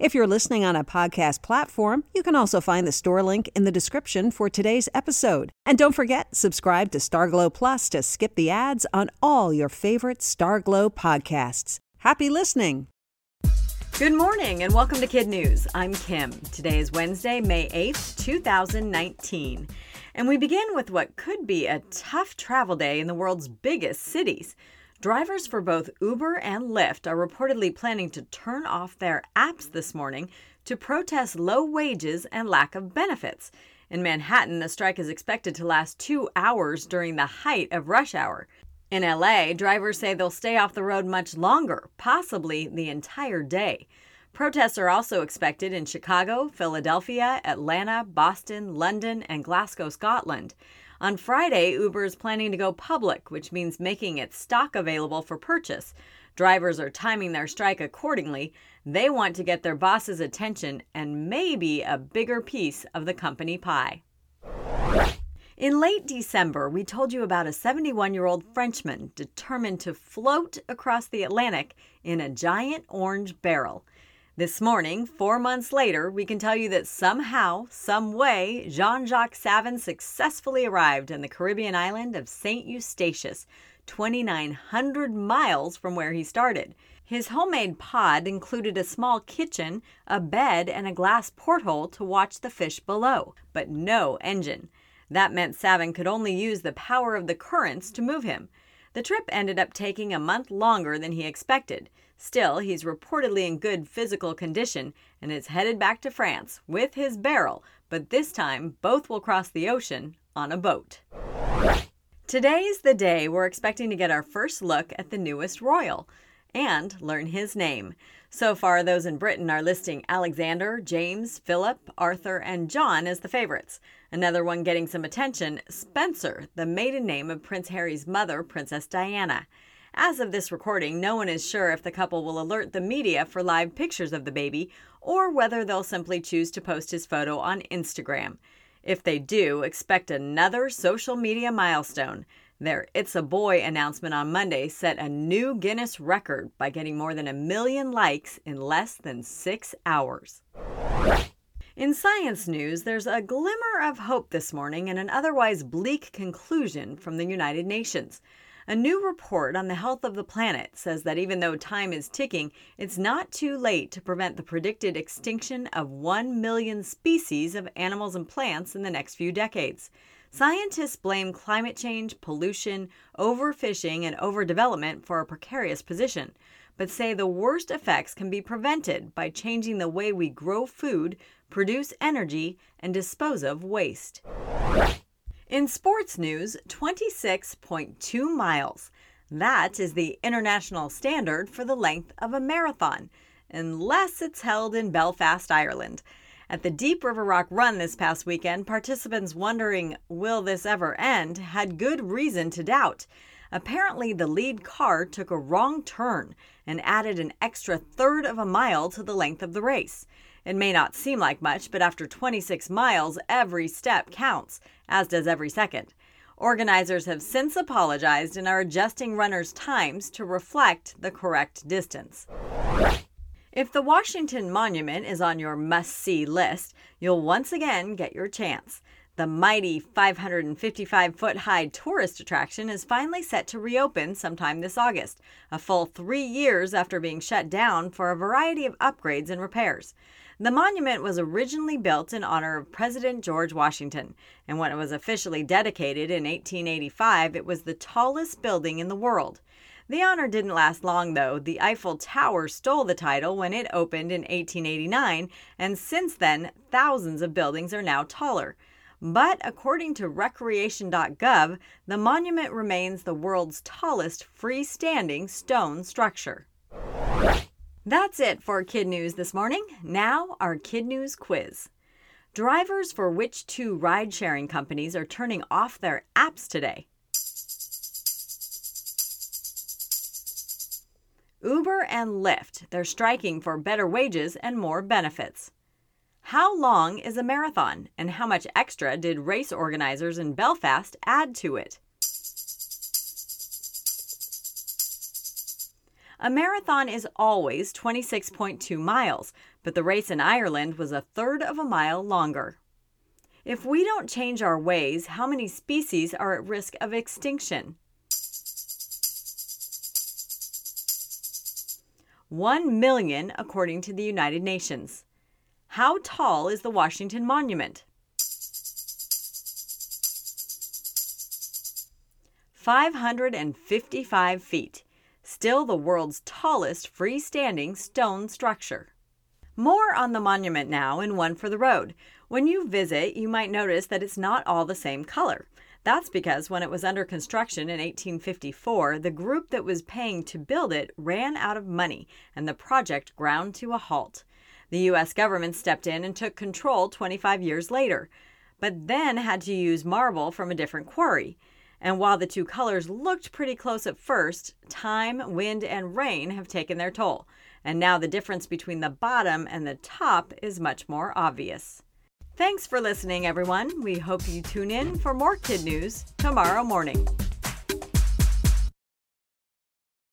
If you're listening on a podcast platform, you can also find the store link in the description for today's episode. And don't forget, subscribe to Starglow Plus to skip the ads on all your favorite Starglow podcasts. Happy listening! Good morning and welcome to Kid News. I'm Kim. Today is Wednesday, May 8th, 2019. And we begin with what could be a tough travel day in the world's biggest cities. Drivers for both Uber and Lyft are reportedly planning to turn off their apps this morning to protest low wages and lack of benefits. In Manhattan, the strike is expected to last two hours during the height of rush hour. In LA, drivers say they'll stay off the road much longer, possibly the entire day. Protests are also expected in Chicago, Philadelphia, Atlanta, Boston, London, and Glasgow, Scotland. On Friday, Uber is planning to go public, which means making its stock available for purchase. Drivers are timing their strike accordingly. They want to get their boss's attention and maybe a bigger piece of the company pie. In late December, we told you about a 71 year old Frenchman determined to float across the Atlantic in a giant orange barrel. This morning, four months later, we can tell you that somehow, some way, Jean Jacques Savin successfully arrived in the Caribbean island of St. Eustatius, 2,900 miles from where he started. His homemade pod included a small kitchen, a bed, and a glass porthole to watch the fish below, but no engine. That meant Savin could only use the power of the currents to move him. The trip ended up taking a month longer than he expected. Still, he's reportedly in good physical condition and is headed back to France with his barrel, but this time both will cross the ocean on a boat. Today's the day we're expecting to get our first look at the newest royal and learn his name. So far, those in Britain are listing Alexander, James, Philip, Arthur, and John as the favorites. Another one getting some attention Spencer, the maiden name of Prince Harry's mother, Princess Diana. As of this recording, no one is sure if the couple will alert the media for live pictures of the baby or whether they'll simply choose to post his photo on Instagram. If they do, expect another social media milestone. Their It's a Boy announcement on Monday set a new Guinness record by getting more than a million likes in less than six hours. In science news, there's a glimmer of hope this morning in an otherwise bleak conclusion from the United Nations. A new report on the health of the planet says that even though time is ticking, it's not too late to prevent the predicted extinction of 1 million species of animals and plants in the next few decades. Scientists blame climate change, pollution, overfishing, and overdevelopment for a precarious position, but say the worst effects can be prevented by changing the way we grow food, produce energy, and dispose of waste. In sports news, 26.2 miles. That is the international standard for the length of a marathon, unless it's held in Belfast, Ireland. At the Deep River Rock Run this past weekend, participants wondering, will this ever end, had good reason to doubt. Apparently, the lead car took a wrong turn and added an extra third of a mile to the length of the race. It may not seem like much, but after 26 miles, every step counts, as does every second. Organizers have since apologized and are adjusting runners' times to reflect the correct distance. If the Washington Monument is on your must see list, you'll once again get your chance. The mighty 555 foot high tourist attraction is finally set to reopen sometime this August, a full three years after being shut down for a variety of upgrades and repairs. The monument was originally built in honor of President George Washington, and when it was officially dedicated in 1885, it was the tallest building in the world. The honor didn't last long, though. The Eiffel Tower stole the title when it opened in 1889, and since then, thousands of buildings are now taller. But according to recreation.gov, the monument remains the world's tallest freestanding stone structure. That's it for Kid News this morning. Now, our Kid News quiz. Drivers for which two ride sharing companies are turning off their apps today? Uber and Lyft, they're striking for better wages and more benefits. How long is a marathon, and how much extra did race organizers in Belfast add to it? A marathon is always 26.2 miles, but the race in Ireland was a third of a mile longer. If we don't change our ways, how many species are at risk of extinction? 1 million, according to the United Nations. How tall is the Washington Monument? 555 feet still the world's tallest freestanding stone structure. More on the monument now and one for the road. When you visit, you might notice that it's not all the same color. That's because when it was under construction in 1854, the group that was paying to build it ran out of money and the project ground to a halt. The U.S. government stepped in and took control 25 years later, but then had to use marble from a different quarry. And while the two colors looked pretty close at first, time, wind, and rain have taken their toll. And now the difference between the bottom and the top is much more obvious. Thanks for listening, everyone. We hope you tune in for more kid news tomorrow morning.